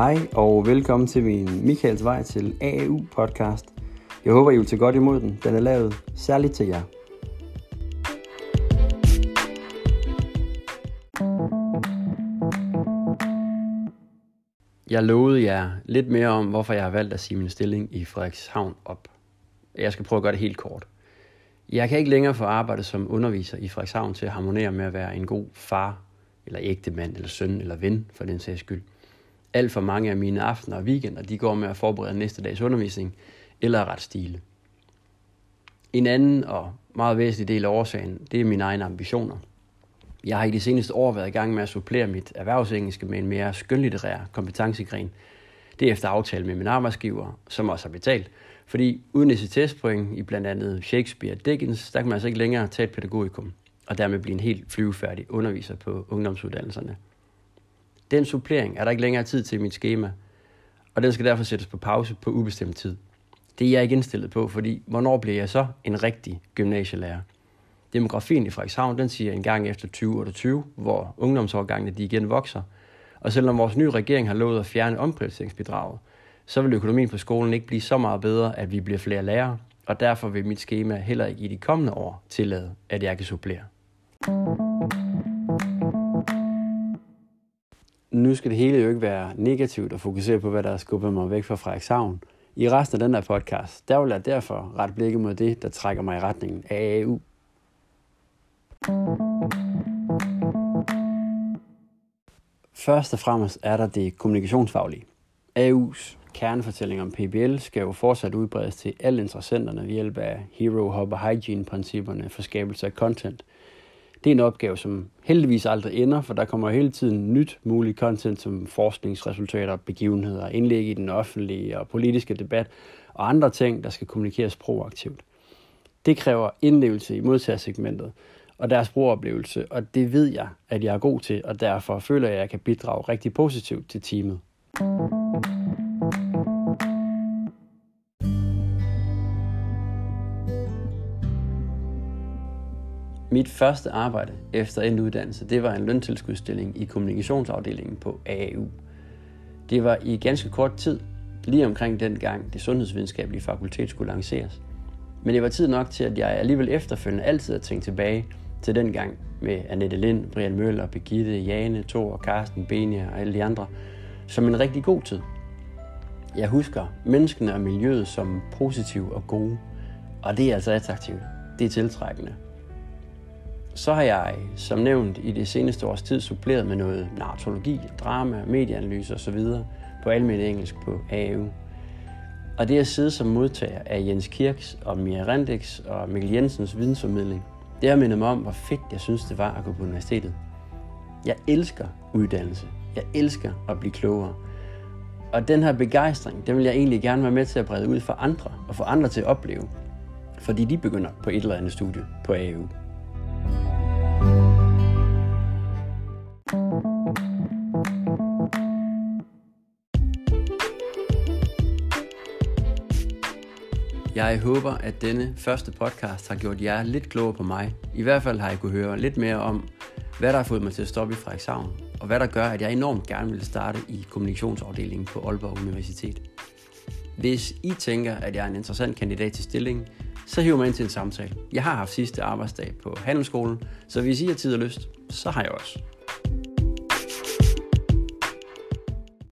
Hej og velkommen til min Michaels Vej til AAU podcast. Jeg håber, I vil tage godt imod den. Den er lavet særligt til jer. Jeg lovede jer lidt mere om, hvorfor jeg har valgt at sige min stilling i Frederikshavn op. Jeg skal prøve at gøre det helt kort. Jeg kan ikke længere få arbejde som underviser i Frederikshavn til at harmonere med at være en god far, eller ægtemand, eller søn, eller ven, for den sags skyld. Alt for mange af mine aftener og weekender, de går med at forberede næste dags undervisning, eller ret stile. En anden og meget væsentlig del af årsagen, det er mine egne ambitioner. Jeg har i de seneste år været i gang med at supplere mit erhvervsengelske med en mere skønlitterær kompetencegren. Det er efter aftale med min arbejdsgiver, som også har betalt, fordi uden ECTS-point i blandt andet Shakespeare og Dickens, der kan man altså ikke længere tage et pædagogikum, og dermed blive en helt flyvefærdig underviser på ungdomsuddannelserne. Den supplering er der ikke længere tid til i mit schema, og den skal derfor sættes på pause på ubestemt tid. Det er jeg ikke indstillet på, fordi hvornår bliver jeg så en rigtig gymnasielærer? Demografien i Frederikshavn, den siger en gang efter 2028, hvor ungdomsårgangene de igen vokser. Og selvom vores nye regering har lovet at fjerne omprioriteringsbidraget, så vil økonomien på skolen ikke blive så meget bedre, at vi bliver flere lærere, og derfor vil mit schema heller ikke i de kommende år tillade, at jeg kan supplere. Nu skal det hele jo ikke være negativt og fokusere på, hvad der skubber mig væk fra Frederikshavn. I resten af den her podcast, der vil jeg derfor ret blikket mod det, der trækker mig i retningen af AAU. Først og fremmest er der det kommunikationsfaglige. AU's kernefortælling om PBL skal jo fortsat udbredes til alle interessenterne ved hjælp af Hero, Hopper og Hygiene-principperne for skabelse af content. Det er en opgave, som heldigvis aldrig ender, for der kommer hele tiden nyt muligt content som forskningsresultater, begivenheder, indlæg i den offentlige og politiske debat og andre ting, der skal kommunikeres proaktivt. Det kræver indlevelse i modtagersegmentet og deres brugeroplevelse, og det ved jeg, at jeg er god til, og derfor føler jeg, at jeg kan bidrage rigtig positivt til teamet. Mit første arbejde efter en uddannelse, det var en løntilskudsstilling i kommunikationsafdelingen på AAU. Det var i ganske kort tid, lige omkring den gang det sundhedsvidenskabelige fakultet skulle lanceres. Men det var tid nok til, at jeg alligevel efterfølgende altid har tænkt tilbage til den gang med Annette Lind, Brian Møller, Begitte, Jane, Thor, Karsten, Benia og alle de andre, som en rigtig god tid. Jeg husker menneskene og miljøet som positive og gode, og det er altså attraktivt. Det er tiltrækkende. Så har jeg, som nævnt, i det seneste års tid suppleret med noget narratologi, drama, medieanalyse osv. på almindelig engelsk på AU. Og det at sidde som modtager af Jens Kirks og Mia Rendex og Mikkel Jensens vidensformidling, det har mindet mig om, hvor fedt jeg synes, det var at gå på universitetet. Jeg elsker uddannelse. Jeg elsker at blive klogere. Og den her begejstring, den vil jeg egentlig gerne være med til at brede ud for andre, og få andre til at opleve. Fordi de begynder på et eller andet studie på AU. Jeg håber, at denne første podcast har gjort jer lidt klogere på mig. I hvert fald har jeg kunne høre lidt mere om, hvad der har fået mig til at stoppe i Frederikshavn, og hvad der gør, at jeg enormt gerne vil starte i kommunikationsafdelingen på Aalborg Universitet. Hvis I tænker, at jeg er en interessant kandidat til stillingen, så hiver mig ind til en samtale. Jeg har haft sidste arbejdsdag på handelsskolen, så hvis I har tid og lyst, så har jeg også.